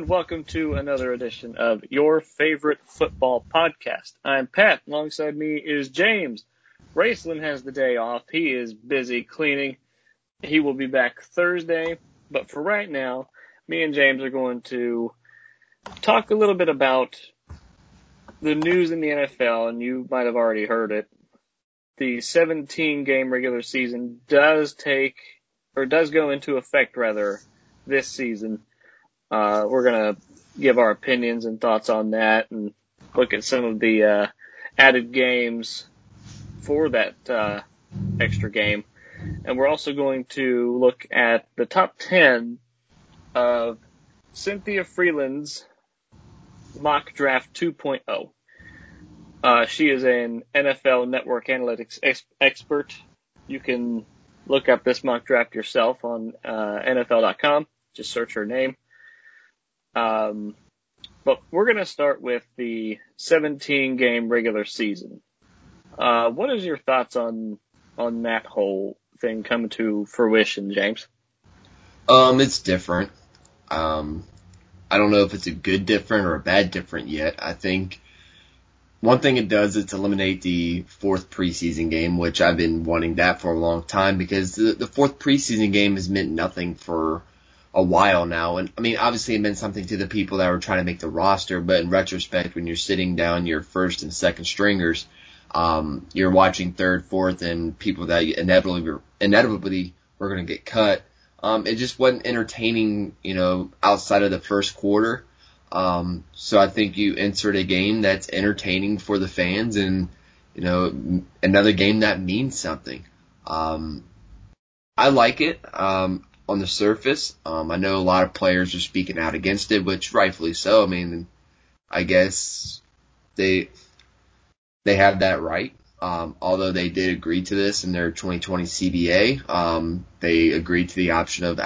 and welcome to another edition of your favorite football podcast. I'm Pat. Alongside me is James. Raceland has the day off. He is busy cleaning. He will be back Thursday, but for right now, me and James are going to talk a little bit about the news in the NFL, and you might have already heard it. The 17 game regular season does take, or does go into effect rather, this season. Uh, we're gonna give our opinions and thoughts on that and look at some of the, uh, added games for that, uh, extra game. And we're also going to look at the top 10 of Cynthia Frelund's mock draft 2.0. Uh, she is an NFL network analytics ex- expert. You can look up this mock draft yourself on uh, NFL.com. Just search her name. Um, but we're going to start with the 17 game regular season. Uh, what is your thoughts on on that whole thing coming to fruition, James? Um, it's different. Um, I don't know if it's a good different or a bad different yet. I think one thing it does is eliminate the fourth preseason game, which I've been wanting that for a long time because the, the fourth preseason game has meant nothing for a while now. And I mean, obviously it meant something to the people that were trying to make the roster, but in retrospect, when you're sitting down your first and second stringers, um, you're watching third, fourth, and people that inevitably, were, inevitably were going to get cut um, it just wasn't entertaining, you know, outside of the first quarter. Um, so I think you insert a game that's entertaining for the fans and, you know, another game that means something. Um, I like it, um, on the surface. Um, I know a lot of players are speaking out against it, which rightfully so. I mean, I guess they, they have that right. Um, although they did agree to this in their 2020 CBA, um, they agreed to the option of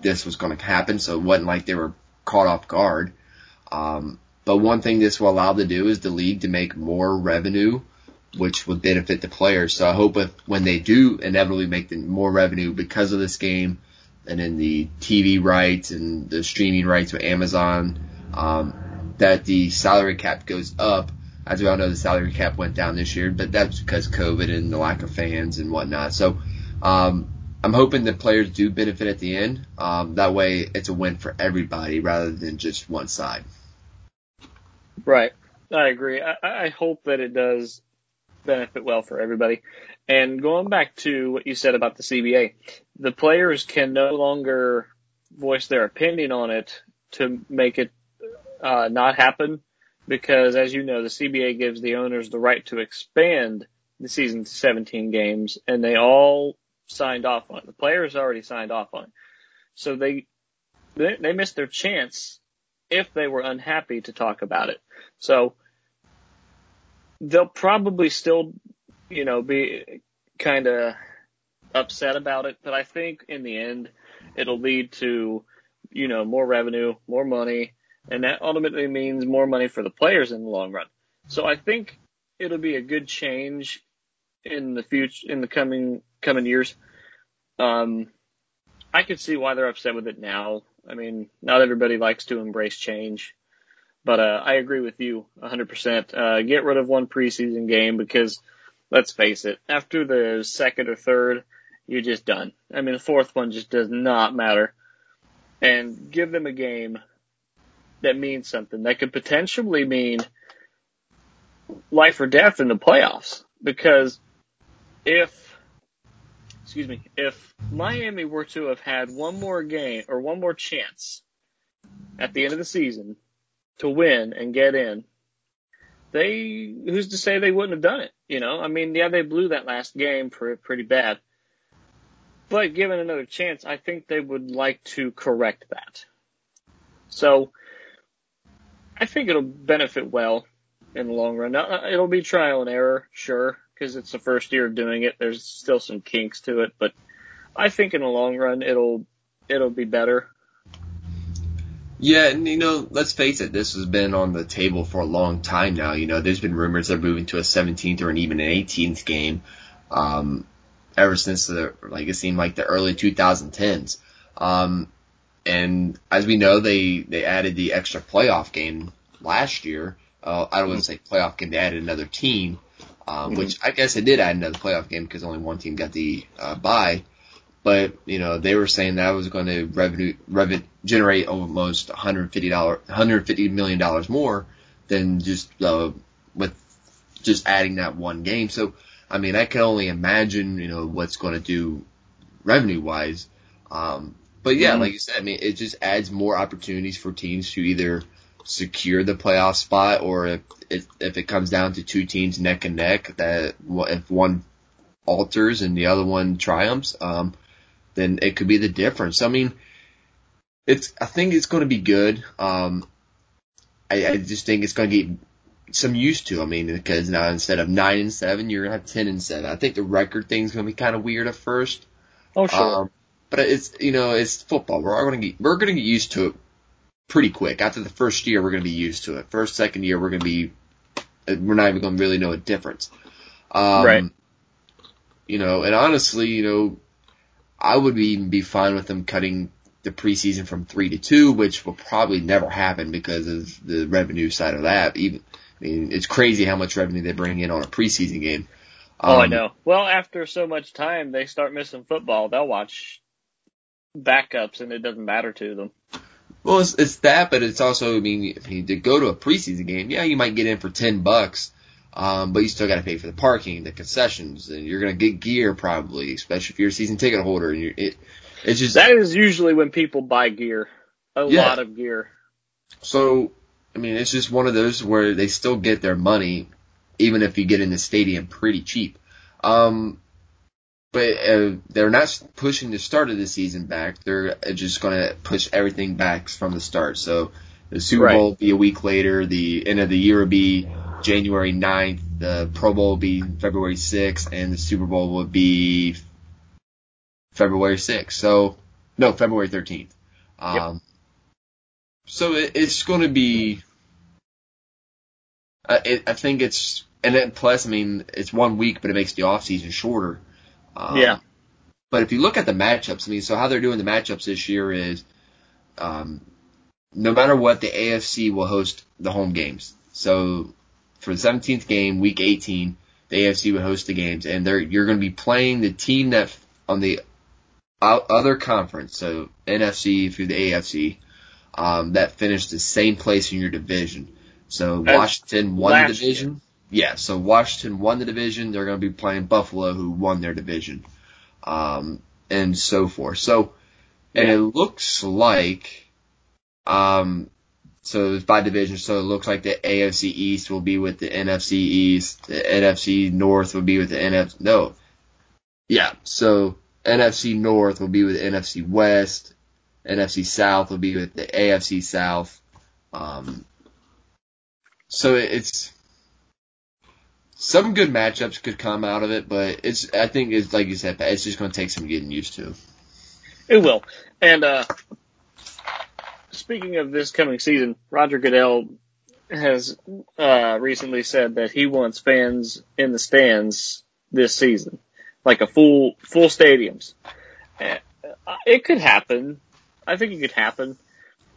this was going to happen, so it wasn't like they were caught off guard. Um, but one thing this will allow to do is the league to make more revenue, which would benefit the players. So I hope if, when they do inevitably make the, more revenue because of this game, and then the TV rights and the streaming rights with Amazon, um, that the salary cap goes up as we all know, the salary cap went down this year, but that's because COVID and the lack of fans and whatnot. So, um, I'm hoping that players do benefit at the end. Um, that way it's a win for everybody rather than just one side. Right. I agree. I, I hope that it does benefit well for everybody. And going back to what you said about the CBA, the players can no longer voice their opinion on it to make it uh, not happen because as you know, the CBA gives the owners the right to expand the season to 17 games and they all signed off on it. The players already signed off on it. So they, they, they missed their chance if they were unhappy to talk about it. So they'll probably still, you know, be kind of upset about it, but I think in the end it'll lead to, you know, more revenue, more money, and that ultimately means more money for the players in the long run. So I think it'll be a good change in the future, in the coming coming years. Um, I could see why they're upset with it now. I mean, not everybody likes to embrace change, but uh, I agree with you 100%. Uh, get rid of one preseason game because let's face it, after the second or third, you're just done. I mean, the fourth one just does not matter. And give them a game that means something. That could potentially mean life or death in the playoffs. Because if, excuse me, if Miami were to have had one more game or one more chance at the end of the season to win and get in, they, who's to say they wouldn't have done it? You know, I mean, yeah, they blew that last game pretty bad. But given another chance, I think they would like to correct that. So, I think it'll benefit well in the long run. Now, uh, it'll be trial and error, sure, because it's the first year of doing it. There's still some kinks to it, but I think in the long run it'll it'll be better. Yeah, and you know, let's face it, this has been on the table for a long time now. You know, there's been rumors they're moving to a 17th or an even an 18th game, um, ever since the like it seemed like the early 2010s. Um, and as we know, they they added the extra playoff game last year. Uh, I don't want to say playoff game; they added another team, um, mm-hmm. which I guess they did add another playoff game because only one team got the uh, bye. But you know, they were saying that was going to revenue, revenue generate almost 150 dollars, 150 million dollars more than just uh, with just adding that one game. So, I mean, I can only imagine, you know, what's going to do revenue wise. Um, but yeah, mm-hmm. like you said, I mean, it just adds more opportunities for teams to either secure the playoff spot or if, if, if it comes down to two teams neck and neck that if one alters and the other one triumphs, um, then it could be the difference. I mean, it's, I think it's going to be good. Um, I, I just think it's going to get some used to. I mean, because now instead of nine and seven, you're gonna have ten and seven. I think the record thing's gonna be kind of weird at first. Oh sure. Um, but it's you know it's football. We're all gonna get we're gonna get used to it pretty quick. After the first year, we're gonna be used to it. First, second year, we're gonna be we're not even gonna really know a difference. Um, right. You know, and honestly, you know, I would even be fine with them cutting the preseason from three to two, which will probably never happen because of the revenue side of that. Even I mean, it's crazy how much revenue they bring in on a preseason game. Um, oh, I um, know. Well, after so much time, they start missing football. They'll watch backups, and it doesn't matter to them. Well, it's, it's that, but it's also, I mean, I mean, to go to a preseason game, yeah, you might get in for ten bucks, um, but you still got to pay for the parking, the concessions, and you're gonna get gear probably, especially if you're a season ticket holder. And you're, it, it's just that is usually when people buy gear, a yeah. lot of gear. So I mean, it's just one of those where they still get their money, even if you get in the stadium pretty cheap. Um, but uh, they're not pushing the start of the season back. They're just going to push everything back from the start. So the Super right. Bowl will be a week later. The end of the year will be January 9th. The Pro Bowl will be February 6th, and the Super Bowl will be February 6th. So no, February 13th. Um, yep. So it, it's going to be uh, it, I think it's and then plus, I mean, it's one week, but it makes the off season shorter. Um, yeah. But if you look at the matchups, I mean, so how they're doing the matchups this year is, um, no matter what, the AFC will host the home games. So for the 17th game, week 18, the AFC will host the games, and they're you're going to be playing the team that on the other conference, so NFC through the AFC, um, that finished the same place in your division. So Washington won the division. Year. Yeah, so Washington won the division. They're going to be playing Buffalo, who won their division, um, and so forth. So, and it looks like, um, so it's by division. So it looks like the AFC East will be with the NFC East. The NFC North will be with the NFC. No, yeah. So NFC North will be with NFC West. NFC South will be with the AFC South. Um, so it's some good matchups could come out of it, but it's I think it's like you said, it's just going to take some getting used to. It will. And uh, speaking of this coming season, Roger Goodell has uh, recently said that he wants fans in the stands this season, like a full full stadiums. Uh, it could happen. I think it could happen.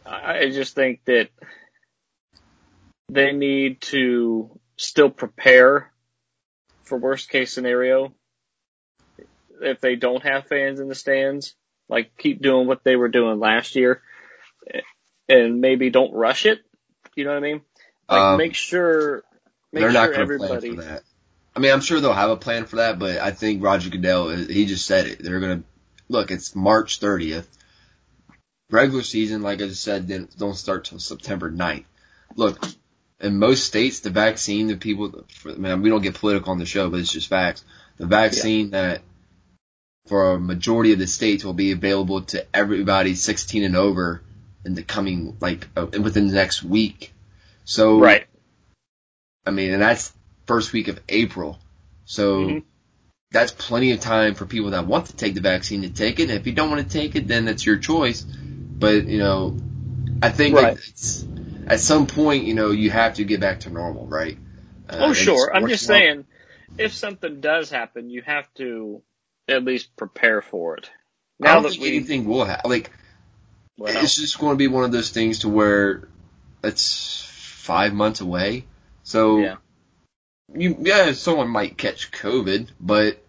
I just think that they need to still prepare for worst case scenario. If they don't have fans in the stands, like keep doing what they were doing last year and maybe don't rush it. You know what I mean? Like um, make sure, make they're sure not everybody. Plan for that. I mean, I'm sure they'll have a plan for that, but I think Roger Goodell, he just said it. They're going to, look, it's March 30th. Regular season, like I just said, don't start till September 9th. Look, in most states, the vaccine, the people, I mean, we don't get political on the show, but it's just facts. The vaccine yeah. that for a majority of the states will be available to everybody 16 and over in the coming, like, uh, within the next week. So, right. I mean, and that's first week of April. So, mm-hmm. that's plenty of time for people that want to take the vaccine to take it. And if you don't want to take it, then that's your choice. But, you know, I think right. it's, at some point, you know, you have to get back to normal, right? Uh, oh, sure. I'm just saying, if something does happen, you have to at least prepare for it. Now I don't think we, anything will happen. Like, it's just going to be one of those things to where it's five months away. So yeah, you yeah, someone might catch COVID, but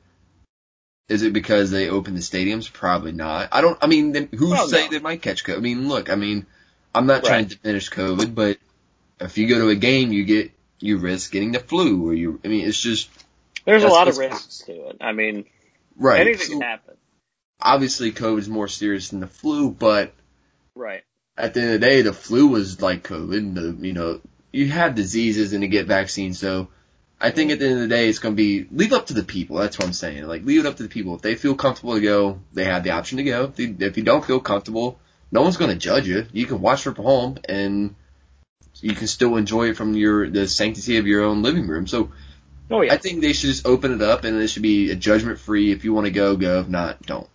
is it because they opened the stadiums? Probably not. I don't. I mean, who well, say no. they might catch COVID? I mean, look. I mean, I'm not right. trying to diminish COVID, but if you go to a game, you get you risk getting the flu, or you. I mean, it's just there's a lot of risks to it. I mean, right. Anything so, can happen. Obviously, COVID is more serious than the flu, but right at the end of the day, the flu was like COVID. The you know you have diseases and to get vaccines, so I think at the end of the day, it's going to be leave up to the people. That's what I'm saying. Like leave it up to the people. If they feel comfortable to go, they have the option to go. If, they, if you don't feel comfortable, no one's going to judge you. You can watch from home and you can still enjoy it from your the sanctity of your own living room. So, oh, yeah. I think they should just open it up and it should be a judgment free. If you want to go, go. If not, don't.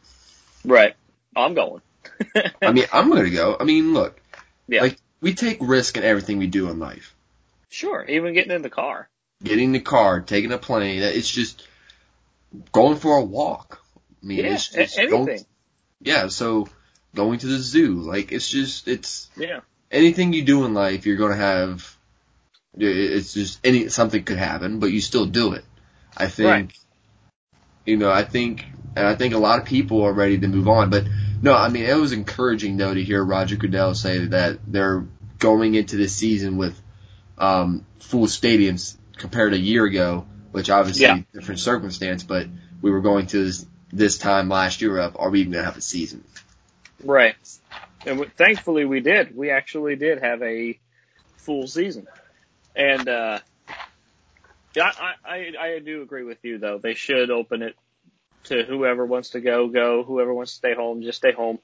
Right. I'm going. I mean, I'm going to go. I mean, look. Yeah. Like we take risk in everything we do in life. Sure, even getting in the car getting in the car, taking a plane. It's just going for a walk. I mean, yeah, it's just anything. Going, yeah, so going to the zoo, like it's just it's yeah. Anything you do in life, you're gonna have. It's just any something could happen, but you still do it. I think. Right. You know, I think, and I think a lot of people are ready to move on. But no, I mean, it was encouraging though to hear Roger Goodell say that they're going into this season with um, full stadiums compared to a year ago, which obviously yeah. different circumstance, but we were going to this, this time last year of are we even going to have a season? Right. And w- thankfully we did. We actually did have a full season. And, uh, yeah, I, I, I do agree with you though. They should open it to whoever wants to go, go. Whoever wants to stay home, just stay home.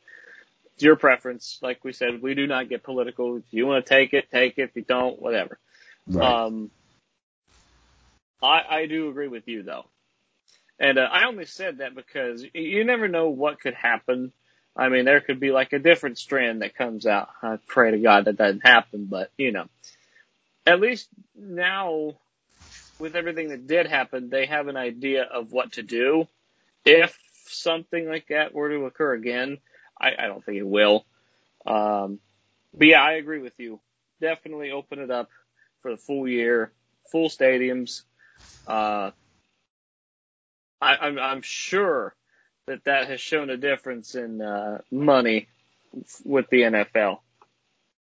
It's your preference. Like we said, we do not get political. If you want to take it, take it. If you don't, whatever. Right. Um, I, I do agree with you though. And uh, I only said that because you never know what could happen. I mean, there could be like a different strand that comes out. I pray to God that doesn't happen, but you know, at least now with everything that did happen, they have an idea of what to do. If something like that were to occur again, I, I don't think it will. Um, but yeah, I agree with you. Definitely open it up for the full year, full stadiums, uh, I, I'm, I'm sure that that has shown a difference in uh, money with the NFL.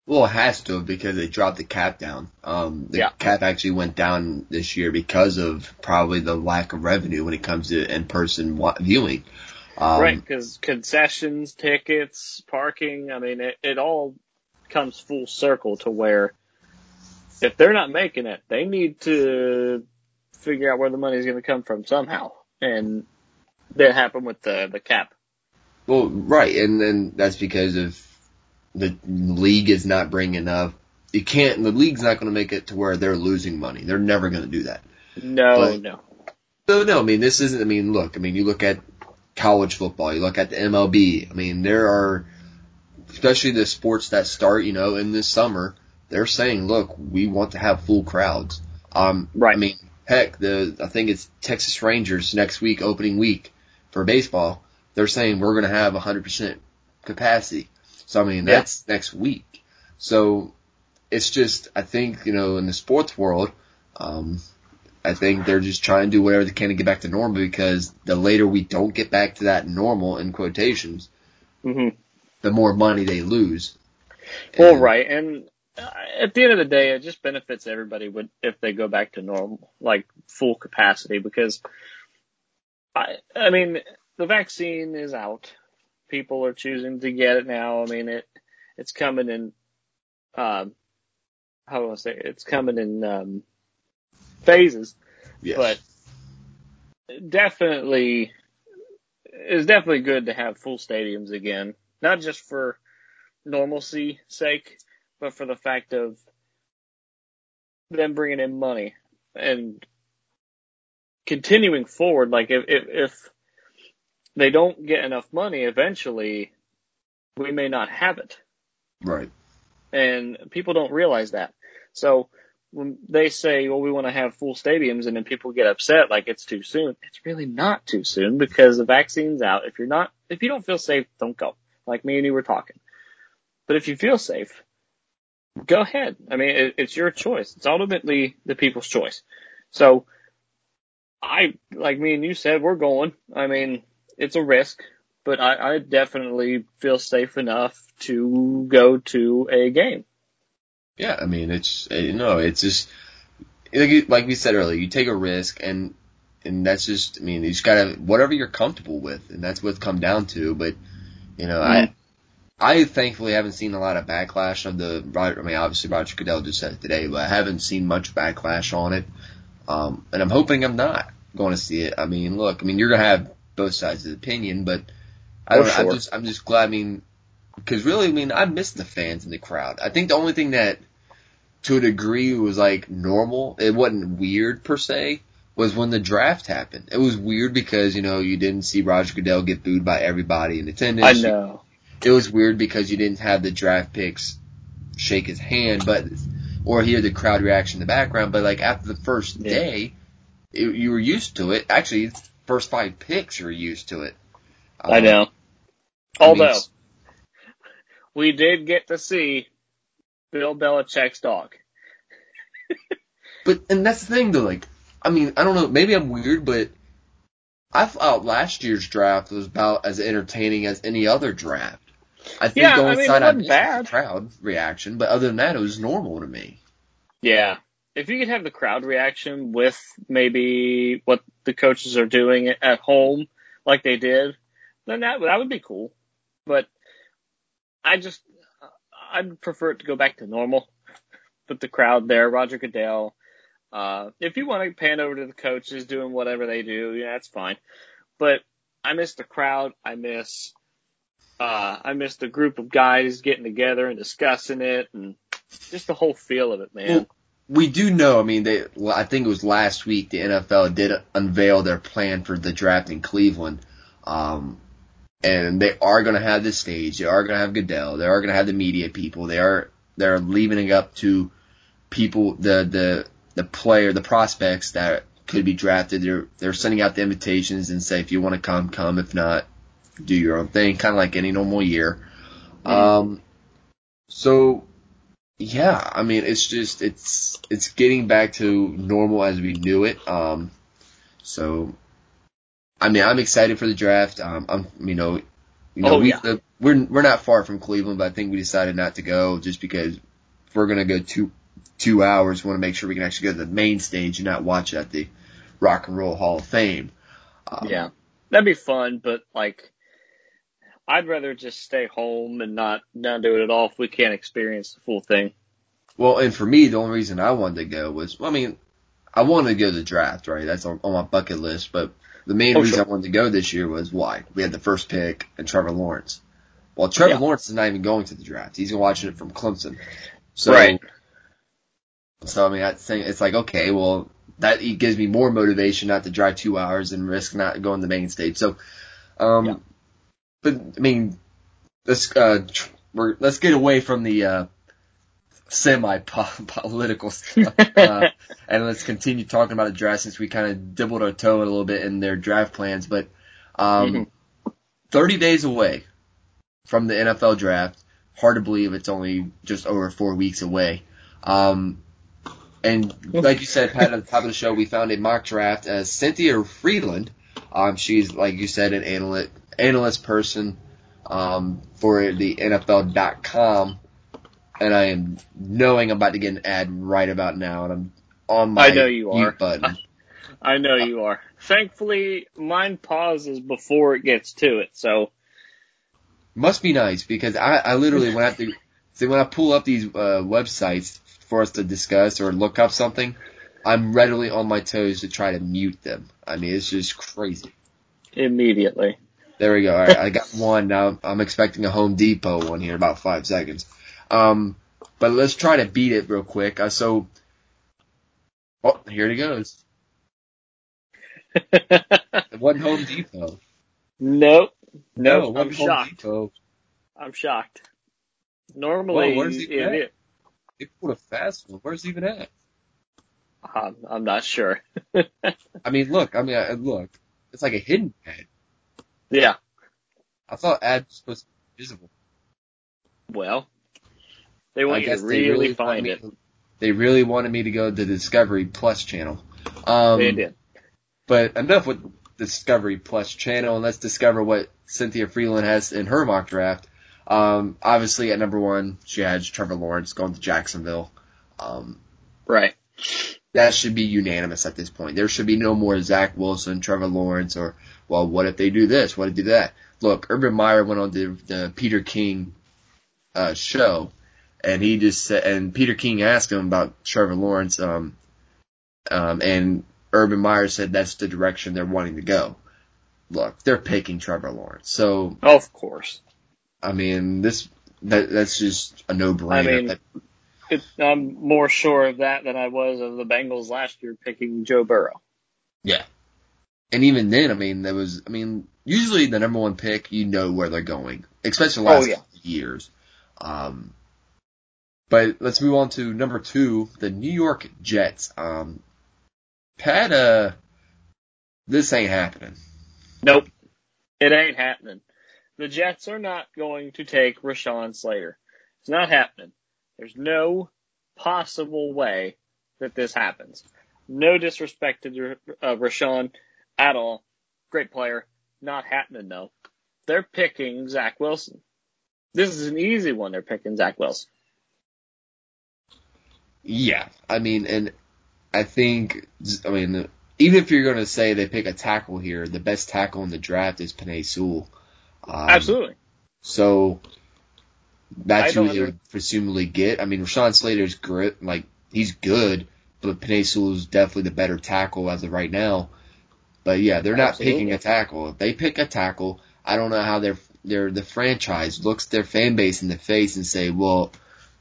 Well, it has to because they dropped the cap down. Um, the yeah. cap actually went down this year because of probably the lack of revenue when it comes to in-person viewing. Um, right, because concessions, tickets, parking, I mean, it, it all comes full circle to where if they're not making it, they need to figure out where the money is going to come from somehow. And that happened with the the cap. Well, right, and then that's because of the league is not bringing enough. You can't. The league's not going to make it to where they're losing money. They're never going to do that. No, but, no. No, no. I mean, this isn't. I mean, look. I mean, you look at college football. You look at the MLB. I mean, there are, especially the sports that start, you know, in this summer. They're saying, look, we want to have full crowds. Um, right. I mean, Heck, the I think it's Texas Rangers next week, opening week for baseball. They're saying we're going to have 100% capacity. So I mean, that's yeah. next week. So it's just, I think, you know, in the sports world, um, I think they're just trying to do whatever they can to get back to normal because the later we don't get back to that normal in quotations, mm-hmm. the more money they lose. Well, and, right. And at the end of the day, it just benefits everybody with, if they go back to normal, like full capacity, because I, I mean, the vaccine is out. People are choosing to get it now. I mean, it, it's coming in, um, how do I say it? It's coming in, um, phases, yes. but definitely, it's definitely good to have full stadiums again, not just for normalcy sake, but for the fact of them bringing in money and continuing forward. Like if, if, if they don't get enough money, eventually we may not have it. Right. And people don't realize that. So when they say, well, we want to have full stadiums and then people get upset like it's too soon, it's really not too soon because the vaccine's out. If you're not, if you don't feel safe, don't go. Like me and you were talking. But if you feel safe, go ahead. I mean, it, it's your choice. It's ultimately the people's choice. So I, like me and you said, we're going. I mean, it's a risk, but I, I definitely feel safe enough to go to a game. Yeah, I mean, it's, you know, it's just, like we said earlier, you take a risk and, and that's just, I mean, you just gotta, whatever you're comfortable with, and that's what's come down to, but, you know, mm-hmm. I, I thankfully haven't seen a lot of backlash of the, I mean, obviously Roger Goodell just said it today, but I haven't seen much backlash on it. Um, and I'm hoping I'm not going to see it. I mean, look, I mean, you're going to have both sides of the opinion, but I oh, don't, sure. I'm just, I'm just glad, I mean, because really, I mean, I miss the fans in the crowd. I think the only thing that, to a degree, was like normal, it wasn't weird per se, was when the draft happened. It was weird because, you know, you didn't see Roger Goodell get booed by everybody in attendance. I know. It was weird because you didn't have the draft picks shake his hand, but, or hear the crowd reaction in the background, but like after the first yeah. day, it, you were used to it. Actually, first five picks, were used to it. I know. Um, Although, I mean, we did get to see Bill Belichick's dog. but, and that's the thing though, like, I mean, I don't know, maybe I'm weird, but I thought last year's draft was about as entertaining as any other draft. I think yeah, the only I mean, side I bad. the crowd reaction, but other than that, it was normal to me. Yeah. If you could have the crowd reaction with maybe what the coaches are doing at home, like they did, then that that would be cool. But I just I'd prefer it to go back to normal. Put the crowd there, Roger Goodell. Uh, if you want to pan over to the coaches doing whatever they do, yeah, that's fine. But I miss the crowd. I miss, uh, I miss the group of guys getting together and discussing it and just the whole feel of it, man. We do know, I mean, they, I think it was last week the NFL did unveil their plan for the draft in Cleveland. Um, and they are going to have the stage. They are going to have Goodell. They are going to have the media people. They are they're leaving it up to people the the the player the prospects that could be drafted. They're they're sending out the invitations and say if you want to come, come. If not, do your own thing. Kind of like any normal year. Mm-hmm. Um, so yeah, I mean it's just it's it's getting back to normal as we knew it. Um, so I mean, I'm excited for the draft. Um, I'm, you know, you know, oh, we, yeah. the, we're we're not far from Cleveland, but I think we decided not to go just because if we're gonna go two two hours, we want to make sure we can actually go to the main stage and not watch it at the Rock and Roll Hall of Fame. Um, yeah, that'd be fun, but like, I'd rather just stay home and not not do it at all if we can't experience the full thing. Well, and for me, the only reason I wanted to go was, well, I mean, I wanted to go to the draft, right? That's on, on my bucket list, but the main oh, reason sure. I wanted to go this year was why we had the first pick and Trevor Lawrence. Well, Trevor yeah. Lawrence is not even going to the draft. He's watching it from Clemson. So, right. So I mean, I think it's like okay, well, that gives me more motivation not to drive two hours and risk not going to the main stage. So, um, yeah. But I mean, let's uh, we're, let's get away from the uh, semi-political stuff. Uh, and let's continue talking about the draft since we kind of dibbled our toe a little bit in their draft plans. But um, mm-hmm. 30 days away from the NFL draft. Hard to believe it's only just over four weeks away. Um, and like you said, Pat, at the top of the show, we found a mock draft as Cynthia Frelund. Um, she's, like you said, an analyst, analyst person um, for the NFL.com and I am knowing I'm about to get an ad right about now, and I'm on my I know you are. button. I know you are. Thankfully, mine pauses before it gets to it, so must be nice because I, I literally when I have to see when I pull up these uh, websites for us to discuss or look up something, I'm readily on my toes to try to mute them. I mean, it's just crazy. Immediately. There we go. All right, I got one now. I'm expecting a Home Depot one here in about five seconds. Um, but let's try to beat it real quick. Uh, so, oh, here it goes. it wasn't Home Depot. Nope. No, nope. I'm shocked. Depot. I'm shocked. Normally, well, where's he at? It, they pulled a fast one. Where's he even at? I'm, I'm not sure. I mean, look. I mean, I, look. It's like a hidden ad. Yeah. I thought ads was supposed to be visible. Well, They want you to really, really find it. To, they really wanted me to go to the Discovery Plus channel. Um, they did. But enough with Discovery Plus channel, and let's discover what Cynthia Frelund has in her mock draft. Um, obviously at number one, she has Trevor Lawrence going to Jacksonville. Um, right. That should be unanimous at this point. There should be no more Zach Wilson, Trevor Lawrence, or, well, what if they do this? What if they do that? Look, Urban Meyer went on the, the Peter King, uh, show, and he just said, and Peter King asked him about Trevor Lawrence, um, um, and Urban Meyer said that's the direction they're wanting to go. Look, they're picking Trevor Lawrence. So of course, I mean this that that's just a no brainer. I mean, it, I'm more sure of that than I was of the Bengals last year picking Joe Burrow. Yeah, and even then, I mean, there was, I mean, usually the number one pick, you know where they're going, especially the last oh, yeah. years. Um, but let's move on to number two, the New York Jets. Um, Pat, uh, this ain't happening. Nope. It ain't happening. The Jets are not going to take Rashawn Slater. It's not happening. There's no possible way that this happens. No disrespect to uh, Rashawn at all. Great player. Not happening though. They're picking Zach Wilson. This is an easy one. They're picking Zach Wilson. Yeah, I mean, and I think, I mean, even if you're going to say they pick a tackle here, the best tackle in the draft is Penei Sewell. Um, Absolutely. So that's who they would presumably get. I mean, Rashawn Slater's great, like he's good, but Penei Sewell's definitely the better tackle as of right now. But yeah, they're not Absolutely. picking a tackle. If they pick a tackle, I don't know how their their the franchise looks their fan base in the face and say, well,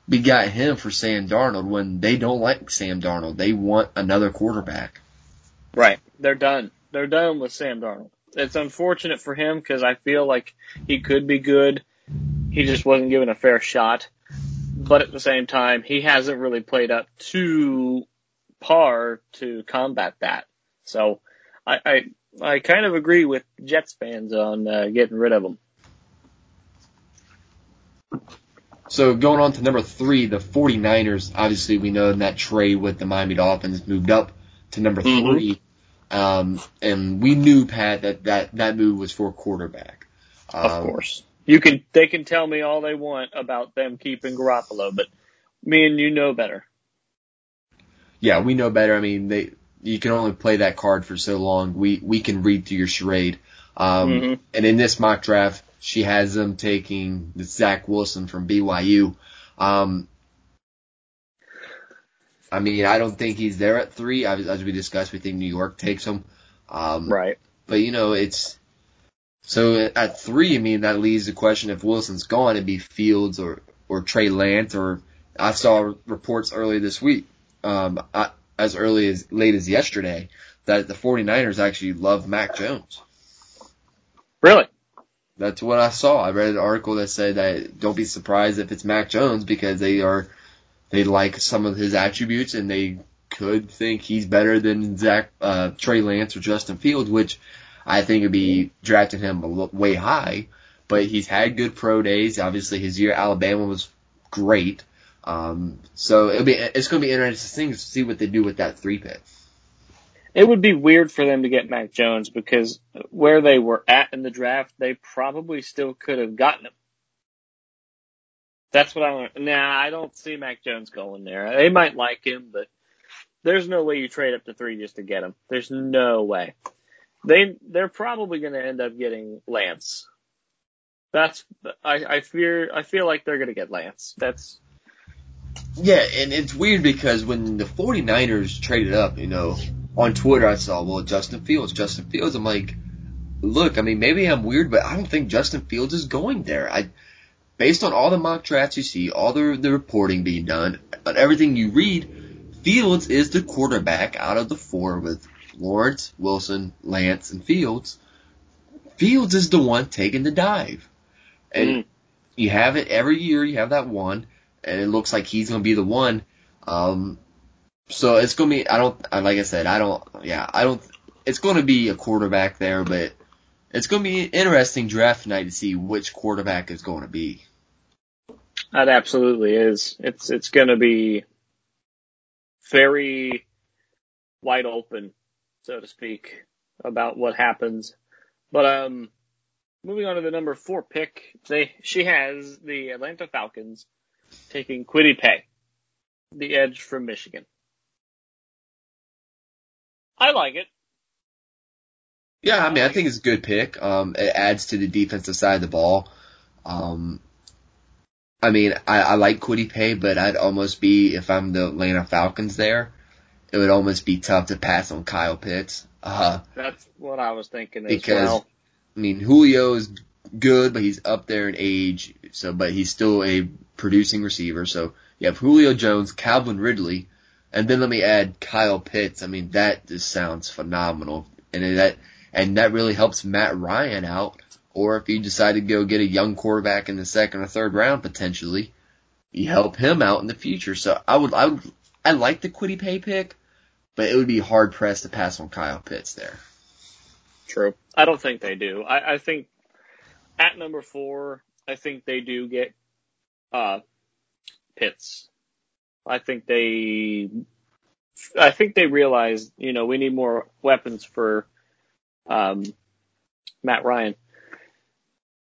we got him for Sam Darnold when they don't like Sam Darnold. They want another quarterback. Right. They're done. They're done with Sam Darnold. It's unfortunate for him because I feel like he could be good. He just wasn't given a fair shot. But at the same time, he hasn't really played up to par to combat that. So I, I, I kind of agree with Jets fans on uh, getting rid of him. So going on to number three, the 49ers, obviously we know in that trade with the Miami Dolphins moved up to number mm-hmm. 3 um, and we knew Pat that that, that move was for quarterback. Um, of course. You can, they can tell me all they want about them keeping Garoppolo, but me and you know better. Yeah, we know better. I mean, they, you can only play that card for so long. We, we can read through your charade. Um, mm-hmm. and in this mock draft, she has them taking Zach Wilson from BYU. Um, I mean, I don't think he's there at three. As we discussed, we think New York takes him. Um, right. But you know, it's so at three. I mean, that leaves the question if Wilson's gone, it'd be Fields or or Trey Lance. Or I saw reports earlier this week, um, as early as late as yesterday, that the 49ers actually love Mac Jones. Really? That's what I saw. I read an article that said that don't be surprised if it's Mac Jones because they are they like some of his attributes and they could think he's better than Zach uh, Trey Lance or Justin Fields, which I think would be drafting him way high. But he's had good pro days. Obviously, his year at Alabama was great. Um, so it'll be it's going to be interesting to see what they do with that three pick. It would be weird for them to get Mac Jones because where they were at in the draft, they probably still could have gotten him. That's what I want. Nah, I don't see Mac Jones going there. They might like him, but there's no way you trade up to three just to get him. There's no way. They they're probably going to end up getting Lance. That's I I fear I feel like they're going to get Lance. That's yeah, and it's weird because when the 49ers traded up, you know, on Twitter I saw, well, Justin Fields, Justin Fields. I'm like, look, I mean, maybe I'm weird, but I don't think Justin Fields is going there. I, based on all the mock drafts you see, all the, the reporting being done, on everything you read, Fields is the quarterback out of the four with Lawrence, Wilson, Lance, and Fields. Fields is the one taking the dive. And mm. you have it every year, you have that one, and it looks like he's going to be the one. Um, so it's going to be, I don't, like I said, I don't, yeah, I don't, it's going to be a quarterback there, but it's going to be an interesting draft night to see which quarterback is going to be. That absolutely is. It's it's going to be very wide open, so to speak, about what happens. But um, moving on to the number four pick, they she has the Atlanta Falcons taking Paye, the edge from Michigan. I like it. Yeah, I mean, I think it's a good pick. Um, it adds to the defensive side of the ball. Um, I mean, I, I like Kwity Paye, but I'd almost be, if I'm the Atlanta Falcons there, it would almost be tough to pass on Kyle Pitts. Uh, That's what I was thinking as because, well. I mean, Julio is good, but he's up there in age, so, but he's still a producing receiver. So you have Julio Jones, Calvin Ridley, and then let me add Kyle Pitts. I mean, that just sounds phenomenal. And that, and that really helps Matt Ryan out. Or if you decide to go get a young quarterback in the second or third round potentially, you help him out in the future. So I would, I would, I like the Kwity Paye pick, but it would be hard pressed to pass on Kyle Pitts there. True. I don't think they do. I, I think at number four, I think they do get uh Pitts. I think they I think they realize, you know, we need more weapons for um Matt Ryan.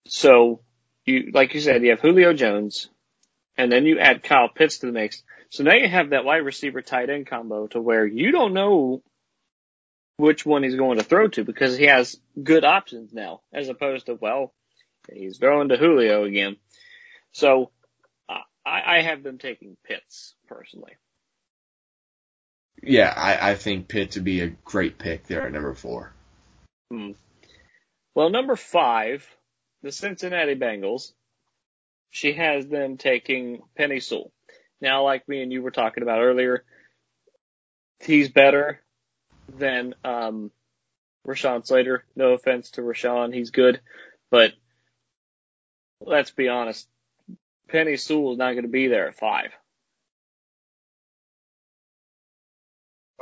So you like you said, you have Julio Jones and then you add Kyle Pitts to the mix. So now you have that wide receiver tight end combo to where you don't know which one he's going to throw to because he has good options now, as opposed to, well, he's throwing to Julio again. So uh, I, I have them taking Pitts personally. Yeah, I, I think Pitts would be a great pick there at number four. Hmm. Well, number five, the Cincinnati Bengals. She has them taking Penny Sewell. Now, like me and you were talking about earlier, he's better than um, Rashawn Slater. No offense to Rashawn, he's good, but let's be honest, Penny Sewell is not going to be there at five.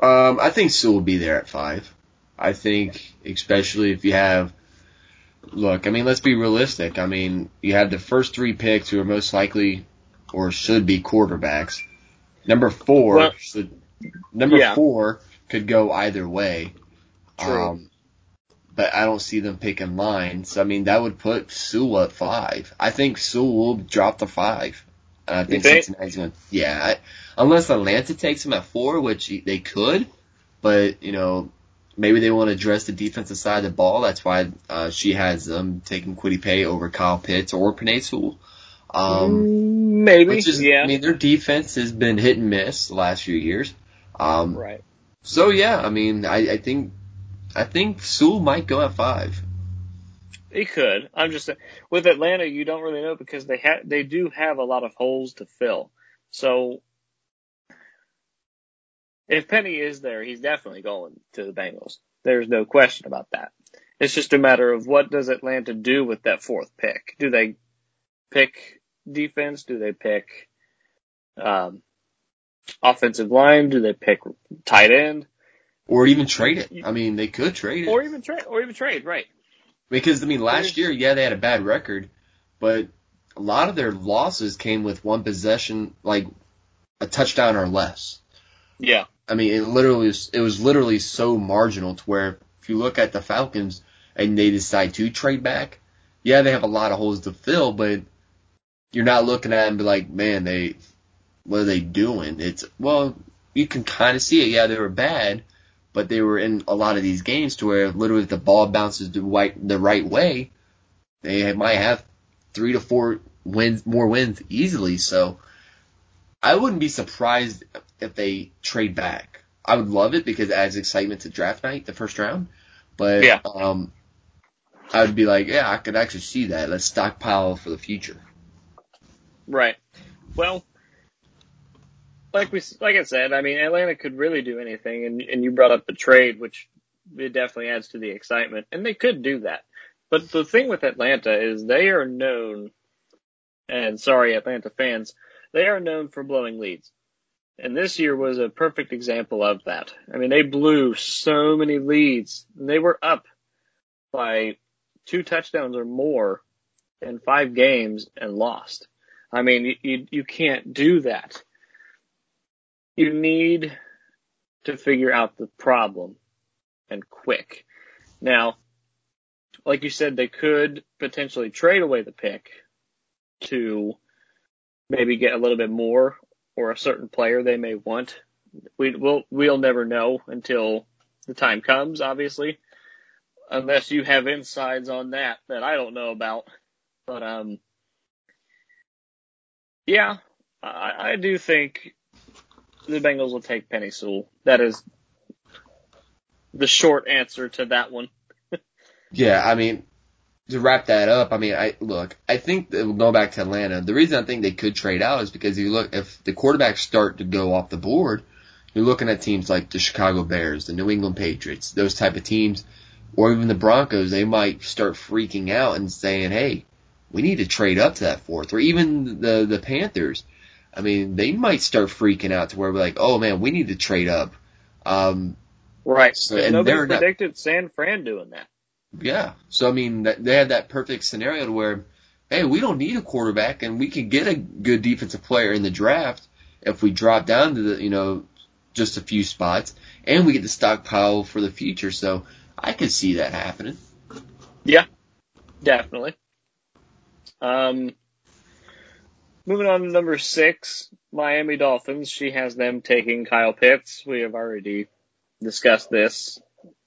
Um, I think Sewell will be there at five. I think, especially if you have, look, I mean, let's be realistic. I mean, you have the first three picks who are most likely or should be quarterbacks. Number four, Well, should, number yeah. four could go either way. True. Um, but I don't see them picking lines. I mean, that would put Sewell at five. I think Sewell will drop to five. And I think, think? Cincinnati's going to, yeah, I, unless Atlanta takes him at four, which they could, but, you know, maybe they want to address the defensive side of the ball. That's why, uh, she has them taking Kwity Paye over Kyle Pitts or Penei Sewell. Um, Maybe, which is, yeah. I mean, their defense has been hit and miss the last few years. Um, right. so yeah, I mean, I, I think, I think Sewell might go at five. He could. I'm just with Atlanta, you don't really know because they have they do have a lot of holes to fill. So if Penny is there, he's definitely going to the Bengals. There's no question about that. It's just a matter of what does Atlanta do with that fourth pick? Do they pick defense? Do they pick um, offensive line? Do they pick tight end? Or even trade it. I mean, they could trade it. Or even trade? Or even trade? Right. Because I mean, last year, yeah, they had a bad record, but a lot of their losses came with one possession, like a touchdown or less. Yeah. I mean, it literally was, it was literally so marginal to where if you look at the Falcons and they decide to trade back, yeah, they have a lot of holes to fill, but you're not looking at them and be like, man, they, what are they doing? It's, well, you can kind of see it. Yeah, they were bad, but they were in a lot of these games to where literally if the ball bounces the right, the right way, they might have three to four wins, more wins easily. So I wouldn't be surprised if they trade back. I would love it because it adds excitement to draft night, the first round. But Yeah. um, I would be like, yeah, I could actually see that. Let's stockpile for the future. Right. Well, like we, like I said, I mean, Atlanta could really do anything, and and you brought up the trade, which it definitely adds to the excitement, and they could do that. But the thing with Atlanta is they are known, and sorry, Atlanta fans, they are known for blowing leads. And this year was a perfect example of that. I mean, they blew so many leads. They were up by two touchdowns or more in five games and lost. I mean, you, you, you can't do that. You need to figure out the problem and quick. Now, like you said, they could potentially trade away the pick to maybe get a little bit more or a certain player they may want. We will we'll never know until the time comes, obviously, unless you have insides on that that I don't know about. But um, yeah, I, I do think the Bengals will take Penei Sewell. That is the short answer to that one. yeah, I mean, to wrap that up, I mean, I look, I think that going back to Atlanta, the reason I think they could trade out is because you look if the quarterbacks start to go off the board, you're looking at teams like the Chicago Bears, the New England Patriots, those type of teams, or even the Broncos. They might start freaking out and saying, "Hey, we need to trade up to that fourth, or even the the Panthers. I mean, they might start freaking out to where we're like, "Oh man, we need to trade up." Um, right. So, and nobody predicted not, San Fran doing that. Yeah. So I mean, they had that perfect scenario to where, hey, we don't need a quarterback, and we can get a good defensive player in the draft if we drop down to the you know just a few spots, and we get the stockpile for the future. So I could see that happening. Yeah, definitely. Um, moving on to number six, Miami Dolphins. She has them taking Kyle Pitts. We have already discussed this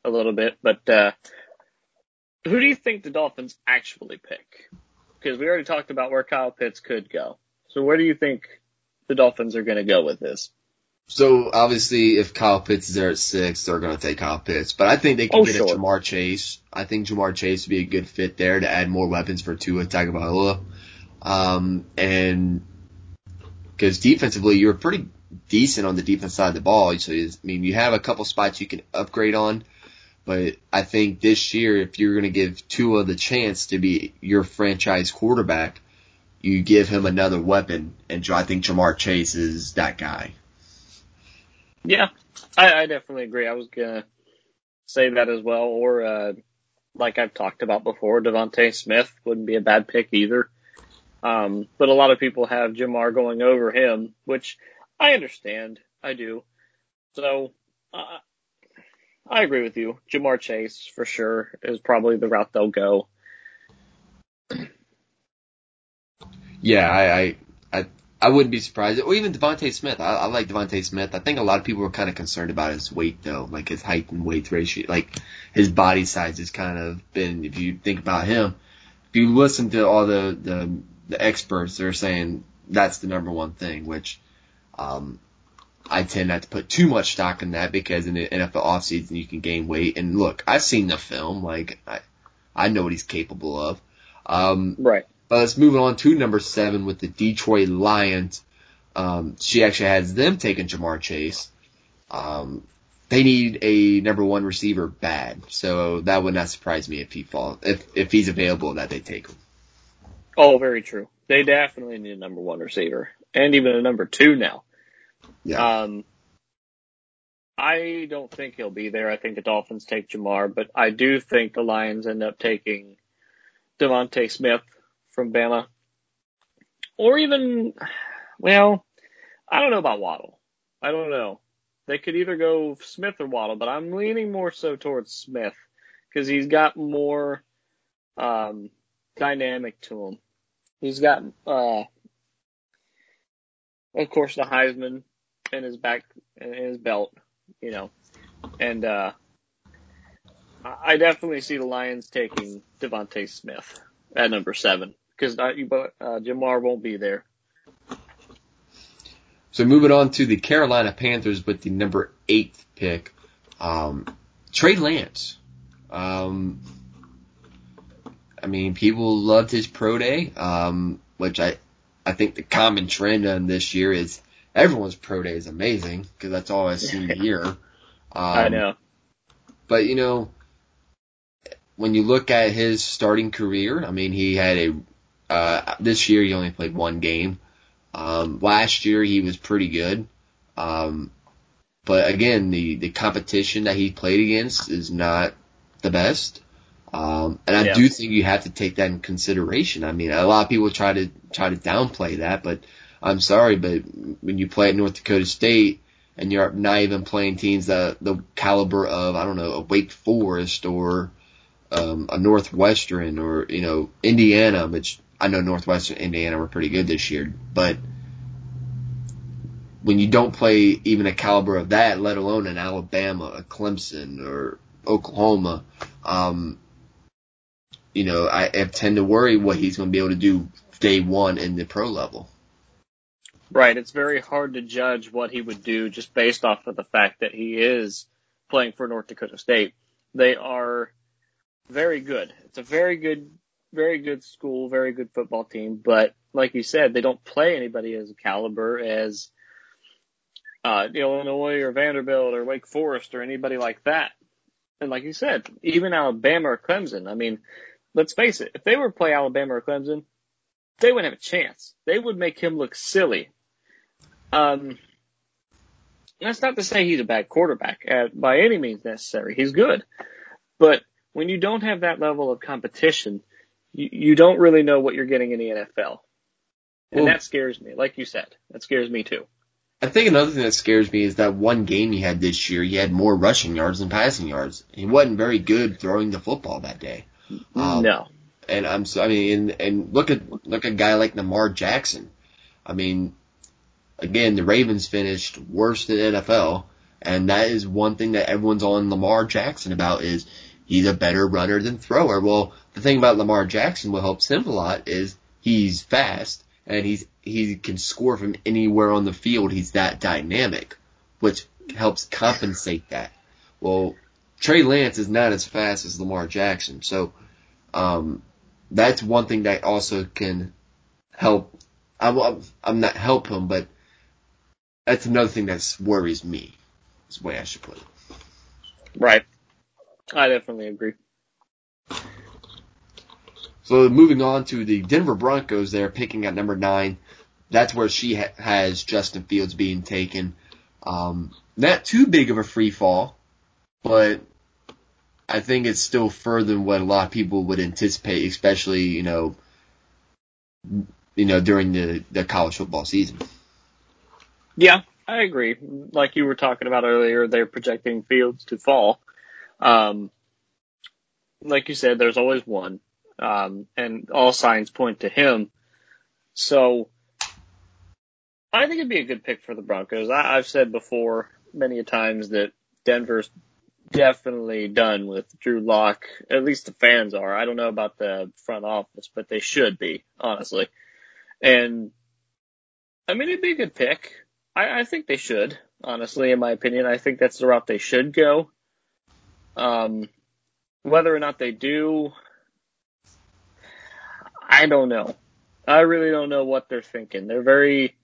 a little bit, but uh, who do you think the Dolphins actually pick? Because we already talked about where Kyle Pitts could go. So where do you think the Dolphins are going to go with this? So obviously, if Kyle Pitts is there at six, they're going to take Kyle Pitts. But I think they can oh, get sure. a Ja'Marr Chase. I think Ja'Marr Chase would be a good fit there to add more weapons for Tua Tagovailoa. Um, and because defensively, you're pretty decent on the defense side of the ball. So I mean, you have a couple spots you can upgrade on. But I think this year, if you're going to give Tua the chance to be your franchise quarterback, you give him another weapon. And I think Ja'Marr Chase is that guy. Yeah, I, I definitely agree. I was gonna say that as well. Or uh, like I've talked about before, DeVonta Smith wouldn't be a bad pick either. Um, but a lot of people have Ja'Marr going over him, which I understand. I do. So uh, I agree with you. Ja'Marr Chase for sure is probably the route they'll go. Yeah, I, I, I I wouldn't be surprised. Or even DeVonta Smith. I, I like DeVonta Smith. I think a lot of people were kind of concerned about his weight though, like his height and weight ratio. Like his body size has kind of been, if you think about him, if you listen to all the, the, the experts, they're saying that's the number one thing, which, um, I tend not to put too much stock in that because in the NFL offseason you can gain weight. And look, I've seen the film. Like, I, I know what he's capable of. Um, right. But let's move on to number seven with the Detroit Lions. Um, she actually has them taking Ja'Marr Chase. Um, they need a number one receiver bad, so that would not surprise me if he fall if if he's available that they take him. Oh, very true. They definitely need a number one receiver and even a number two now. Yeah. Um, I don't think he'll be there. I think the Dolphins take Ja'Marr, but I do think the Lions end up taking DeVonta Smith from Bama. Or even, well, I don't know about Waddle. I don't know. They could either go Smith or Waddle, but I'm leaning more so towards Smith because he's got more um, dynamic to him. He's got, uh, of course, the Heisman in his back, in his belt, you know, and uh, I definitely see the Lions taking DeVonta Smith at number seven because uh, Ja'Marr won't be there. So moving on to the Carolina Panthers with the number eight pick, um, Trey Lance. Um, I mean, people loved his pro day, um, which I, I think the common trend on this year is everyone's pro day is amazing because that's all I see here. Um, I know. But you know, when you look at his starting career, I mean, he had a uh, this year he only played one game. Um, last year he was pretty good. Um, but again, the, the competition that he played against is not the best. Um, and I Yeah. do think you have to take that in consideration. I mean, a lot of people try to try to downplay that, but I'm sorry, but when you play at North Dakota State and you're not even playing teams that the caliber of I don't know a Wake Forest or um, a Northwestern or you know Indiana, which I know Northwestern Indiana were pretty good this year, but when you don't play even a caliber of that, let alone an Alabama, a Clemson, or Oklahoma, um, you know, I, I tend to worry what he's going to be able to do day one in the pro level. Right. It's very hard to judge what he would do just based off of the fact that he is playing for North Dakota State. They are very good. It's a very good, very good school, very good football team. But like you said, they don't play anybody as a caliber as uh, Illinois or Vanderbilt or Wake Forest or anybody like that. And like you said, even Alabama or Clemson. I mean, let's face it. If they were to play Alabama or Clemson, they wouldn't have a chance. They would make him look silly. Um, that's not to say he's a bad quarterback uh, by any means necessary. He's good, but when you don't have that level of competition, you, you don't really know what you're getting in the NFL, and Well- that scares me. Like you said, that scares me too. I think another thing that scares me is that one game he had this year, he had more rushing yards than passing yards. He wasn't very good throwing the football that day. Um, no, And I'm so, I mean, and, and look at, look at a guy like Lamar Jackson. I mean, again, the Ravens finished worse than NFL, and that is one thing that everyone's on Lamar Jackson about is he's a better runner than thrower. Well, the thing about Lamar Jackson, what helps him a lot is he's fast and he's, he can score from anywhere on the field. He's that dynamic, which helps compensate that. Well, Trey Lance is not as fast as Lamar Jackson, so, um, that's one thing that also can help. I'm, I'm not help him, but that's another thing that worries me. Is the way I should put it. right. I definitely agree. So moving on to the Denver Broncos, they're picking at number nine. That's where she ha- has Justin Fields being taken. Um, not too big of a free fall, but I think it's still further than what a lot of people would anticipate, especially you know, you know during the the college football season. Yeah, I agree. Like you were talking about earlier, they're projecting Fields to fall. Um, like you said, there's always one, um, and all signs point to him. So I think it'd be a good pick for the Broncos. I, I've said before many a times that Denver's definitely done with Drew Lock. At least the fans are. I don't know about the front office, but they should be, honestly. And I mean, it'd be a good pick. I, I think they should, honestly, in my opinion. I think that's the route they should go. Um, whether or not they do, I don't know. I really don't know what they're thinking. They're very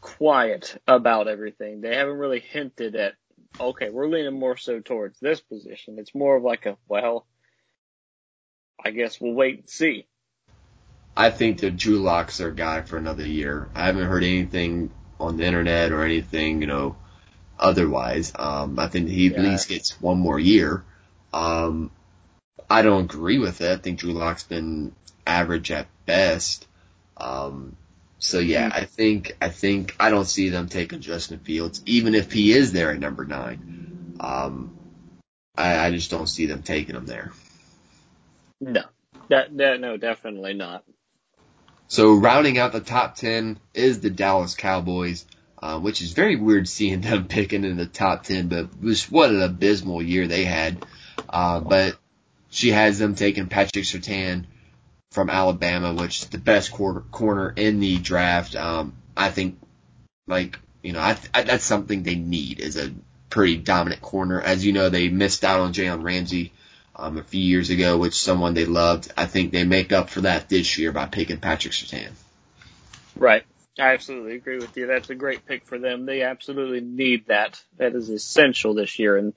quiet about everything. They haven't really hinted at, okay, we're leaning more so towards this position. It's more of like a, well, I guess we'll wait and see. I think that Drew Lock's their guy for another year. I haven't heard anything on the internet or anything, you know, otherwise. Um, I think he Yeah. at least gets one more year. Um, I don't agree with it. I think Drew Lock's been average at best. Um, so yeah, I think, I think, I don't see them taking Justin Fields, even if he is there at number nine. Um, I, I just don't see them taking him there. No, that, that, no, definitely not. So rounding out the top 10 is the Dallas Cowboys, uh, which is very weird seeing them picking in the top 10, but just what an abysmal year they had. Uh, but she has them taking Patrick Surtain from Alabama, which is the best quarter, corner in the draft. Um, I think, like, you know, I, I, that's something they need is a pretty dominant corner. As you know, they missed out on Jalen Ramsey um, a few years ago, which someone they loved. I think they make up for that this year by picking Patrick Surtain. Right. I absolutely agree with you. That's a great pick for them. They absolutely need that. That is essential this year. And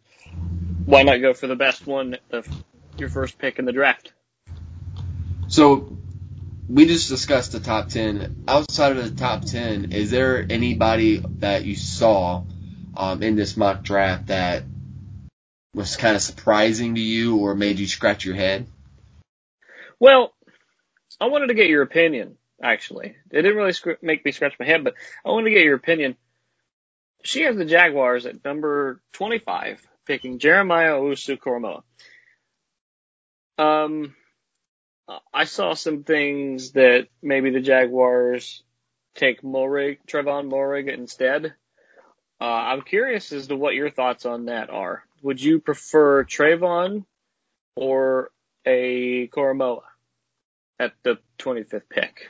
why not go for the best one, the, your first pick in the draft? So we just discussed the top 10. Outside of the top 10, is there anybody that you saw um, in this mock draft that was kind of surprising to you or made you scratch your head? Well, I wanted to get your opinion, actually. It didn't really sc- make me scratch my head, but I wanted to get your opinion. She has the Jaguars at number 25, picking Jeremiah Owusu-Koramoah. Um, I saw some things that maybe the Jaguars take Moehrig, Trevon Moehrig instead. Uh, I'm curious as to what your thoughts on that are. Would you prefer Trevon or a Koramoah at the 25th pick?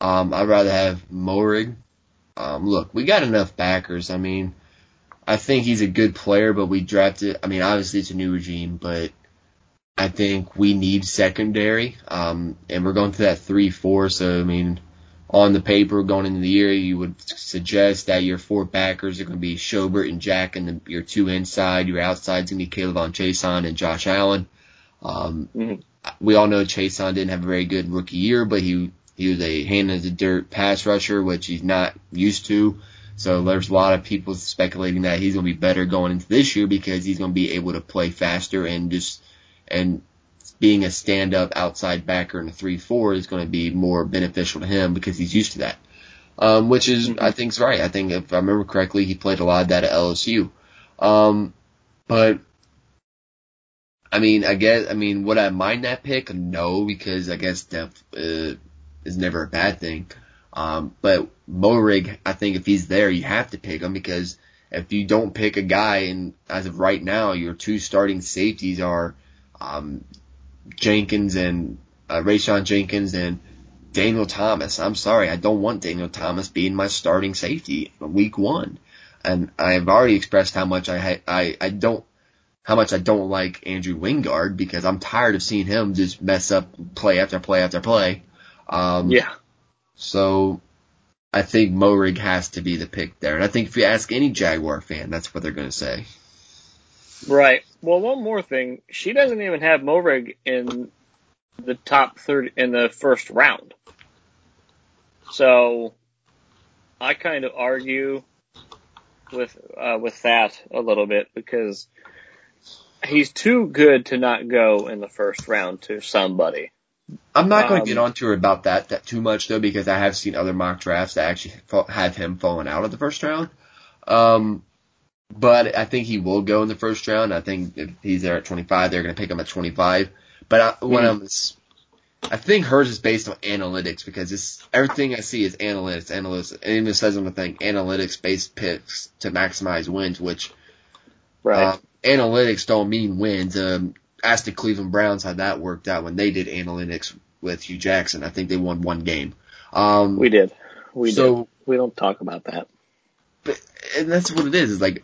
Um, I'd rather have Moehrig. Um, look, we got enough backers. I mean, I think he's a good player, but we drafted. I mean, obviously it's a new regime, but I think we need secondary. Um, and we're going through that three four. So I mean, on the paper going into the year, you would suggest that your four backers are going to be Schobert and Jack, and the, your two inside, your outside's going to be K'Lavon Chaisson and Josh Allen. Um, mm-hmm. we all know Chaisson didn't have a very good rookie year, but he he was a hand in the dirt pass rusher, which he's not used to. So there's a lot of people speculating that he's going to be better going into this year because he's going to be able to play faster and just and being a stand up outside backer in a 3-4 is going to be more beneficial to him because he's used to that. Um, which is, mm-hmm. I think is right. I think if I remember correctly, he played a lot of that at LSU. Um, but I mean, I guess, I mean, would I mind that pick? No, because I guess depth, uh, is never a bad thing. Um, but Moehrig, I think if he's there, you have to pick him because if you don't pick a guy, and as of right now, your two starting safeties are um, Jenkins and uh, Rayshawn Jenkins and Daniel Thomas. I'm sorry, I don't want Daniel Thomas being my starting safety week one. And I've already expressed how much I I I don't how much I don't like Andrew Wingard because I'm tired of seeing him just mess up play after play after play. Um, yeah. So I think Moehrig has to be the pick there. And I think if you ask any Jaguar fan, that's what they're going to say. Right. Well, one more thing. She doesn't even have Moehrig in the top third in the first round. So I kind of argue with uh, with that a little bit because he's too good to not go in the first round to somebody. I'm not going to get um, onto her about that, that too much though, because I have seen other mock drafts that actually have him falling out of the first round. Um, but I think he will go in the first round. I think if he's there at 25, they're going to pick him at 25. But I, when mm-hmm. I'm, I think hers is based on analytics because it's everything I see is analytics, analytics. It even says on the thing, analytics based picks to maximize wins, which, right. Uh, analytics don't mean wins. Um, ask the Cleveland Browns how that worked out when they did analytics with Hue Jackson. I think they won one game. Um, we did. We so, did. We don't talk about that and that's what it is. It's like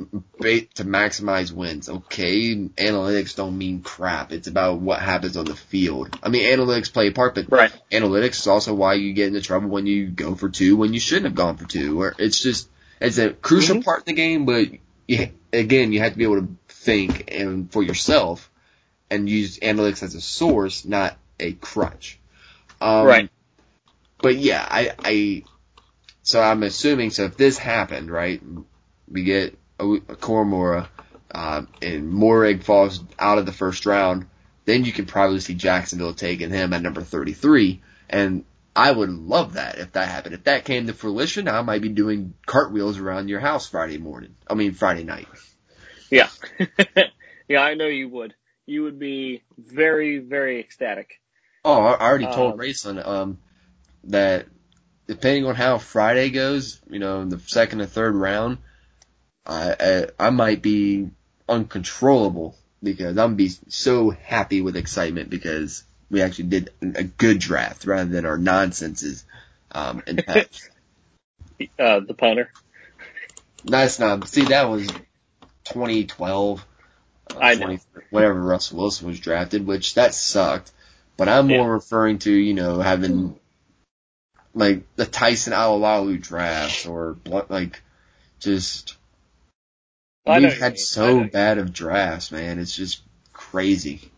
to maximize wins. Okay, analytics don't mean crap. It's about what happens on the field. I mean, analytics play a part, but right. analytics is also why you get into trouble when you go for two when you shouldn't have gone for two. Or it's just it's a crucial mm-hmm. part in the game, but you, again, you have to be able to think and for yourself and use analytics as a source, not a crutch. Um, right. But yeah, I, I so I'm assuming, so if this happened, right, we get a, a Koramoah, uh, and Moehrig falls out of the first round, then you can probably see Jacksonville taking him at number 33. And I would love that if that happened. If that came to fruition, I might be doing cartwheels around your house Friday morning. I mean, Friday night. Yeah. yeah, I know you would. You would be very, very ecstatic. Oh, I already told um, Raceland, um, that depending on how Friday goes, you know, in the second or third round, I, I, I might be uncontrollable because I'm be so happy with excitement because we actually did a good draft rather than our nonsenses um, past. uh, the punter. Nice not. See, that was 2012. Uh, I 20, know. Whenever Russell Wilson was drafted, which that sucked. But I'm more yeah. referring to, you know, having like the Tyson Alualu drafts or like just we've had so bad of drafts, man. It's just crazy.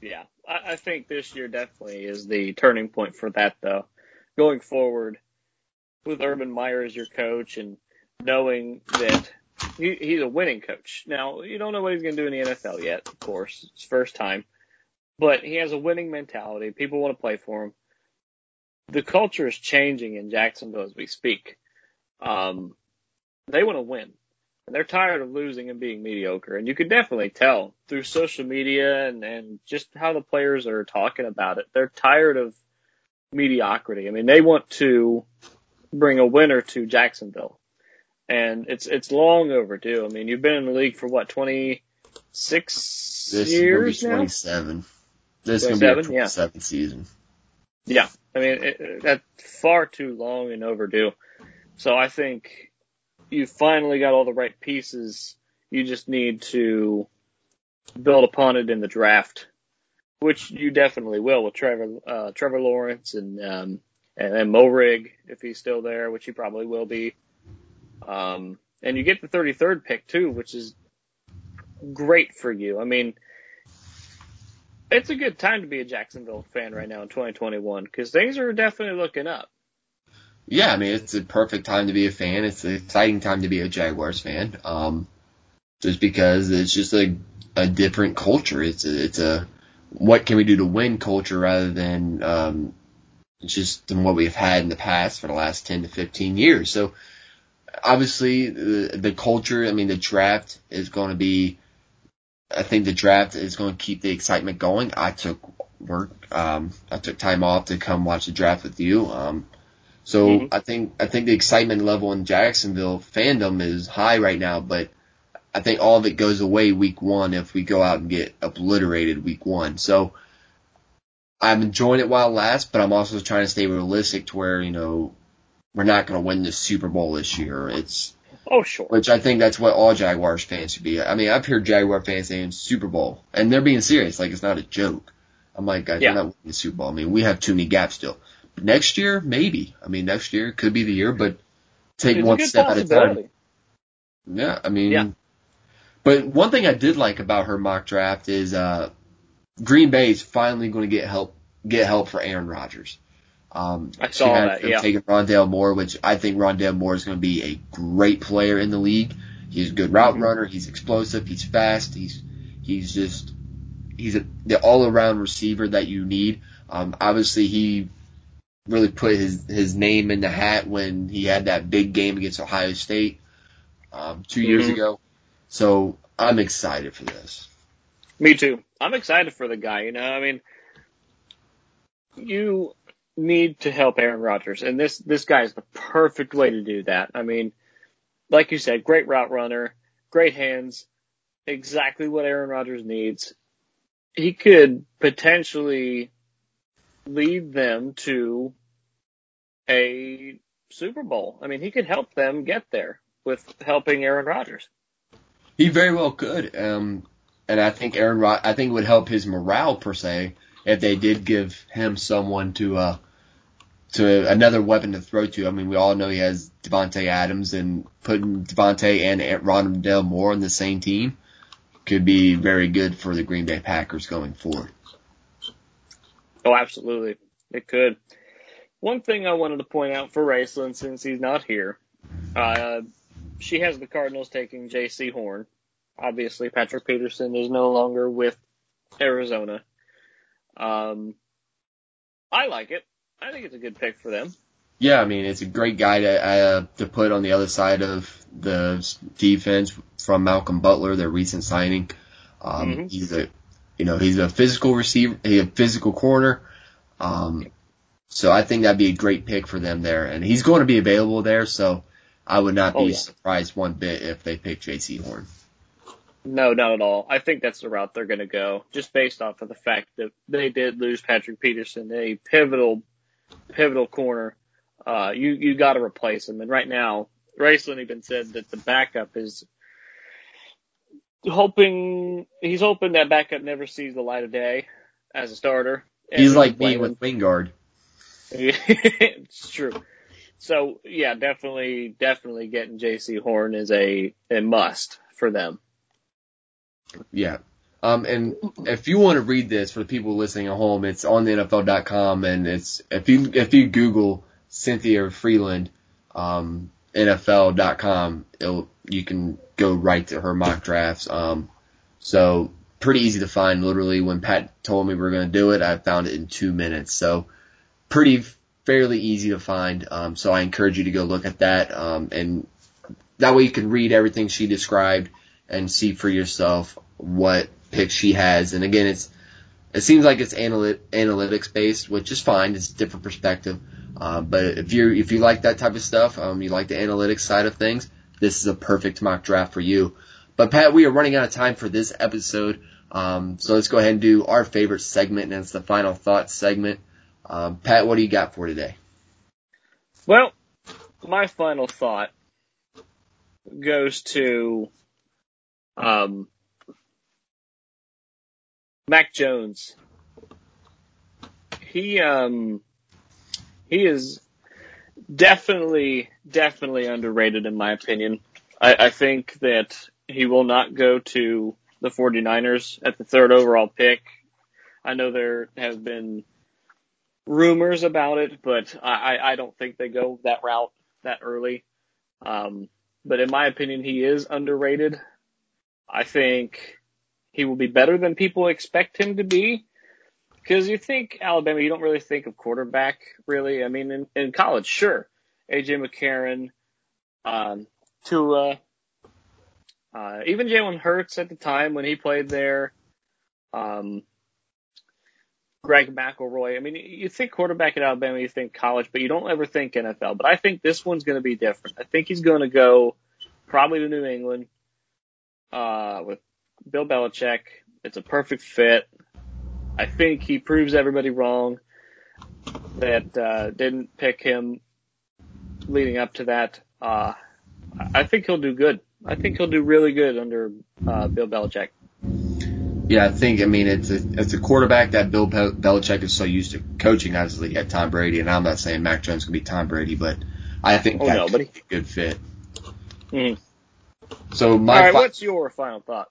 Yeah, I, I think this year definitely is the turning point for that, though. Going forward, with Urban Meyer as your coach and knowing that he, he's a winning coach. Now, you don't know what he's going to do in the NFL yet, of course. It's first time. But he has a winning mentality. People want to play for him. The culture is changing in Jacksonville as we speak. Um, they want to win. And they're tired of losing and being mediocre. And you could definitely tell through social media and, and just how the players are talking about it. They're tired of mediocrity. I mean, they want to bring a winner to Jacksonville and it's it's long overdue. I mean, you've been in the league for what twenty six years. Twenty seven. This is gonna be a twenty seventh yeah. season. Yeah, I mean it, that's far too long and overdue. So I think you finally got all the right pieces. You just need to build upon it in the draft, which you definitely will with Trevor uh, Trevor Lawrence and um, and then Moehrig if he's still there, which he probably will be. Um, and you get the 33rd pick too, which is great for you. I mean, it's a good time to be a Jacksonville fan right now in 2021 because things are definitely looking up. Yeah, I mean, it's a perfect time to be a fan. It's an exciting time to be a Jaguars fan. Um, just because it's just a, a different culture. It's a, it's a, what can we do to win culture rather than, um, just than what we've had in the past for the last 10 to 15 years. So, obviously the, the culture, I mean, the draft is going to be, I think the draft is going to keep the excitement going. I took work, um, I took time off to come watch the draft with you. Um, so mm-hmm. I think, I think the excitement level in Jacksonville fandom is high right now, but I think all of it goes away week one if we go out and get obliterated week one. So I'm enjoying it while it lasts, but I'm also trying to stay realistic to where, you know, we're not going to win the Super Bowl this year. It's oh sure, which I think that's what all Jaguars fans should be. I mean, I've heard Jaguar fans saying Super Bowl, and they're being serious, like it's not a joke. I'm like, guys, yeah. we're not winning the Super Bowl. I mean, we have too many gaps still. But next year, maybe. I mean, next year could be the year, but take one step at a time. Yeah, I mean, yeah. but one thing I did like about her mock draft is uh Green Bay is finally going to get help get help for Aaron Rodgers. Um, I saw that. Yeah, taking Rondale Moore, which I think Rondale Moore is going to be a great player in the league. He's a good route mm-hmm. runner. He's explosive. He's fast. He's he's just he's a, the all around receiver that you need. Um, obviously, he really put his his name in the hat when he had that big game against Ohio State um, 2 mm-hmm. years ago. So I'm excited for this. Me too. I'm excited for the guy. You know, I mean, you need to help Aaron Rodgers, and this this guy is the perfect way to do that. I mean, like you said, great route runner, great hands, exactly what Aaron Rodgers needs. He could potentially lead them to a Super Bowl. I mean, he could help them get there with helping Aaron Rodgers. He very well could. Um, and I think Aaron Rod- I think it would help his morale per se if they did give him someone to uh to another weapon to throw to. I mean, we all know he has Davante Adams, and putting Davante and Rondale Moore on the same team could be very good for the Green Bay Packers going forward. Oh, absolutely, it could. One thing I wanted to point out for Raceland, since he's not here, uh, she has the Cardinals taking Jaycee Horn. Obviously, Patrick Peterson is no longer with Arizona. Um, I like it. I think it's a good pick for them. Yeah, I mean it's a great guy to uh, to put on the other side of the defense from Malcolm Butler, their recent signing. Um, mm-hmm. He's a you know he's a physical receiver, he's a physical corner. Um, so I think that'd be a great pick for them there, and he's going to be available there. So I would not be oh, yeah. surprised one bit if they pick Jaycee Horn. No, not at all. I think that's the route they're going to go, just based off of the fact that they did lose Patrick Peterson, a pivotal pivotal corner, uh, you you got to replace him. And right now, Raceland even said that the backup is hoping he's hoping that backup never sees the light of day as a starter. He's like me with Wingard. it's true. So yeah, definitely, definitely getting Jaycee Horn is a a must for them. Yeah, um, and if you want to read this for the people listening at home, it's on the NFL.com and it's, if you, if you Google Cynthia Frelund, um, NFL.com, it'll, you can go right to her mock drafts. Um, so pretty easy to find. Literally, when Pat told me we were going to do it, I found it in two minutes. So pretty fairly easy to find. Um, so I encourage you to go look at that. Um, and that way you can read everything she described and see for yourself what picks she has. And again, it's it seems like it's analyt- analytics based, which is fine. It's a different perspective. Uh, but if you if you like that type of stuff, um, you like the analytics side of things, this is a perfect mock draft for you. But Pat, we are running out of time for this episode. Um, so let's go ahead and do our favorite segment, and it's the final thoughts segment. Um, Pat, what do you got for today? Well, my final thought goes to um, Mac Jones. He um he is definitely definitely underrated in my opinion. I, I think that he will not go to the 49ers at the third overall pick. I know there have been rumors about it, but I, I don't think they go that route that early. Um, but in my opinion, he is underrated. I think he will be better than people expect him to be. Because you think Alabama, you don't really think of quarterback, really. I mean, in, in college, sure. AJ McCarron, um, Tua, uh, even Jalen Hurts at the time when he played there, um, Greg McElroy. I mean, you think quarterback at Alabama, you think college, but you don't ever think NFL. But I think this one's going to be different. I think he's going to go probably to New England uh, with Bill Belichick. It's a perfect fit. I think he proves everybody wrong that uh, didn't pick him leading up to that. Uh, I think he'll do good. I think he'll do really good under uh, Bill Belichick. Yeah, I think. I mean, it's a it's a quarterback that Bill Belichick is so used to coaching. Obviously, at Tom Brady, and I'm not saying Mac Jones can be Tom Brady, but I think oh, that no, could but he, be a good fit. Mm. So my All right, fi- what's your final thought?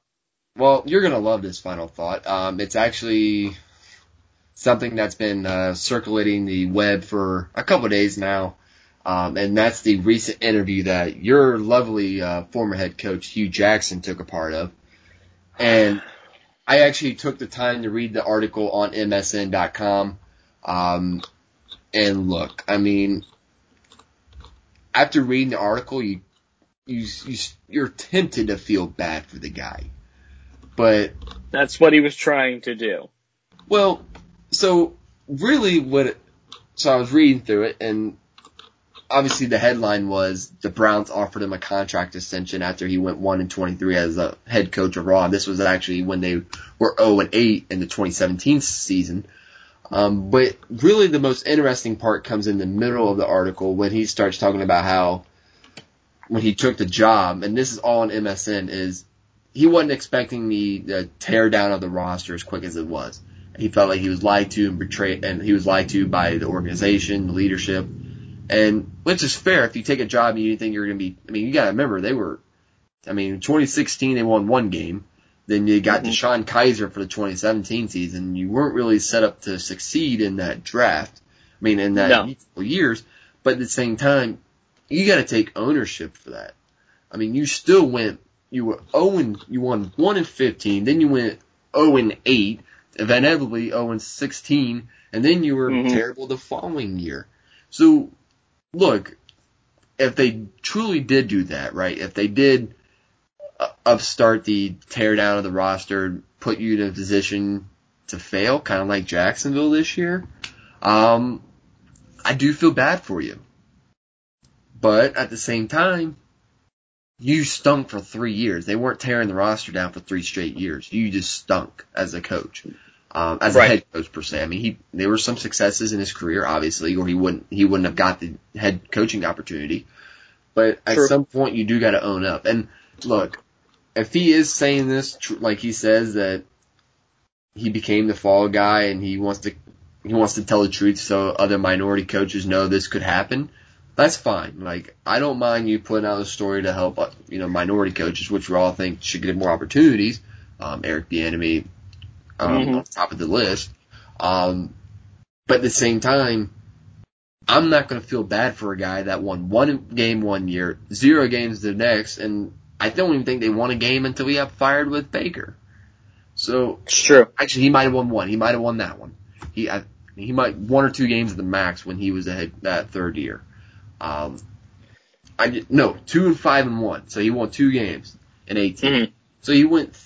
Well, you're gonna love this final thought. Um, it's actually something that's been uh, circulating the web for a couple of days now. Um, and that's the recent interview that your lovely uh, former head coach Hue Jackson took a part of. And I actually took the time to read the article on MSN.com. Um, and look, I mean, after reading the article, you, you, you, you're tempted to feel bad for the guy. But, That's what he was trying to do. well, so really what, it, so I was reading through it and obviously the headline was the Browns offered him a contract extension after he went 1 and 23 as a head coach of Raw. This was actually when they were 0 and 8 in the 2017 season. Um, but really the most interesting part comes in the middle of the article when he starts talking about how when he took the job, and this is all on MSN, is he wasn't expecting the, the tear down of the roster as quick as it was. He felt like he was lied to and betrayed, and he was lied to by the organization, the leadership, and which is fair. If you take a job and you think you're going to be, I mean, you got to remember they were, I mean, 2016 they won one game. Then you got Mhm. DeShone Kizer for the 2017 season. You weren't really set up to succeed in that draft. I mean, in that No. years. But at the same time, you got to take ownership for that. I mean, you still went. You were 0 and you won 1 and 15. Then you went 0 and 8. Inevitably 0 and 16, and then you were Mhm. terrible the following year. So, look, if they truly did do that, right? If they did uh, upstart the tear down of the roster, put you in a position to fail, kind of like Jacksonville this year, um, I do feel bad for you. But at the same time, you stunk for three years. They weren't tearing the roster down for three straight years. You just stunk as a coach, um, as a head coach per se. I mean, he there were some successes in his career, obviously, or he wouldn't he wouldn't have got the head coaching opportunity. But at True. some point, you do got to own up. And look, if he is saying this, tr- like he says that he became the fall guy and he wants to he wants to tell the truth so other minority coaches know this could happen. That's fine. Like I don't mind you putting out a story to help uh, you know minority coaches, which we all think should get more opportunities. Um, Eric Bieniemy um, Mhm. on top of the list. Um, but at the same time, I'm not going to feel bad for a guy that won one game one year, zero games the next, and I don't even think they won a game until he got fired with Baker. So It's true. actually, he might have won one. He might have won that one. He I, he might one or two games at the max when he was ahead that third year. Um, I no two and five and one. So he won two games in 18. Mhm. So he went th-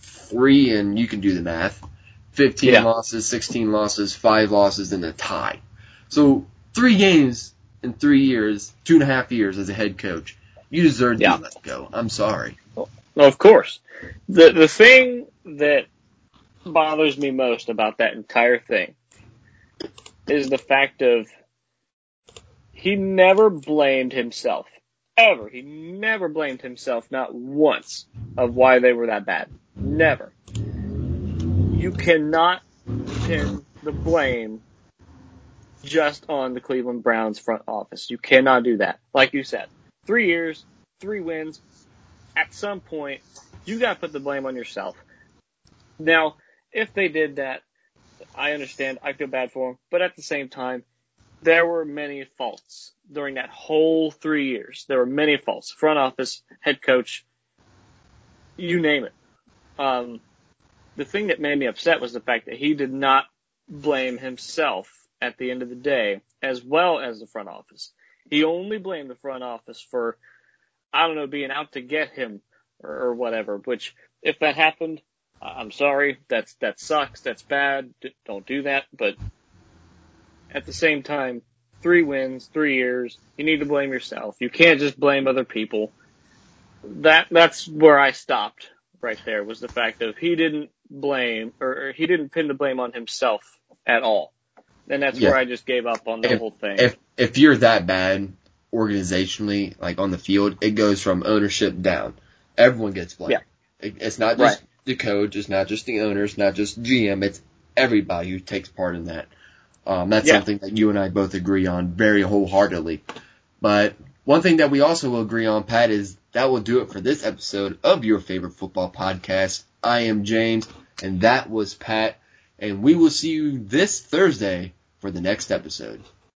three, and you can do the math. 15 Yeah. losses, 16 losses, five losses, and a tie. So three games in three years, two and a half years as a head coach. You deserve to Yeah. be let go. I'm sorry. Well, of course. The the thing that bothers me most about that entire thing is the fact of he never blamed himself. Ever. He never blamed himself, not once, of why they were that bad. Never. You cannot pin the blame just on the Cleveland Browns front office. You cannot do that. Like you said, three years, three wins. At some point, you got to put the blame on yourself. Now, if they did that, I understand. I feel bad for them, but at the same time, there were many faults during that whole three years. There were many faults. Front office, head coach, you name it. Um, the thing that made me upset was the fact that he did not blame himself at the end of the day, as well as the front office. He only blamed the front office for, I don't know, being out to get him or, or whatever. Which, if that happened, I'm sorry. That's that sucks. That's bad. Don't do that. But at the same time, three wins, three years. You need to blame yourself. You can't just blame other people. That that's where I stopped right there was the fact of he didn't blame or, or he didn't pin the blame on himself at all. And that's Yeah. where I just gave up on the whole thing. If if you're that bad organizationally, like on the field, it goes from ownership down. Everyone gets blamed. Yeah. It, it's not just Right. the coach, it's not just the owners, not just GM, it's everybody who takes part in that. Um, that's Yeah. something that you and I both agree on very wholeheartedly. But one thing that we also will agree on, Pat, is that will do it for this episode of your favorite football podcast. I am James, and that was Pat, and we will see you this Thursday for the next episode.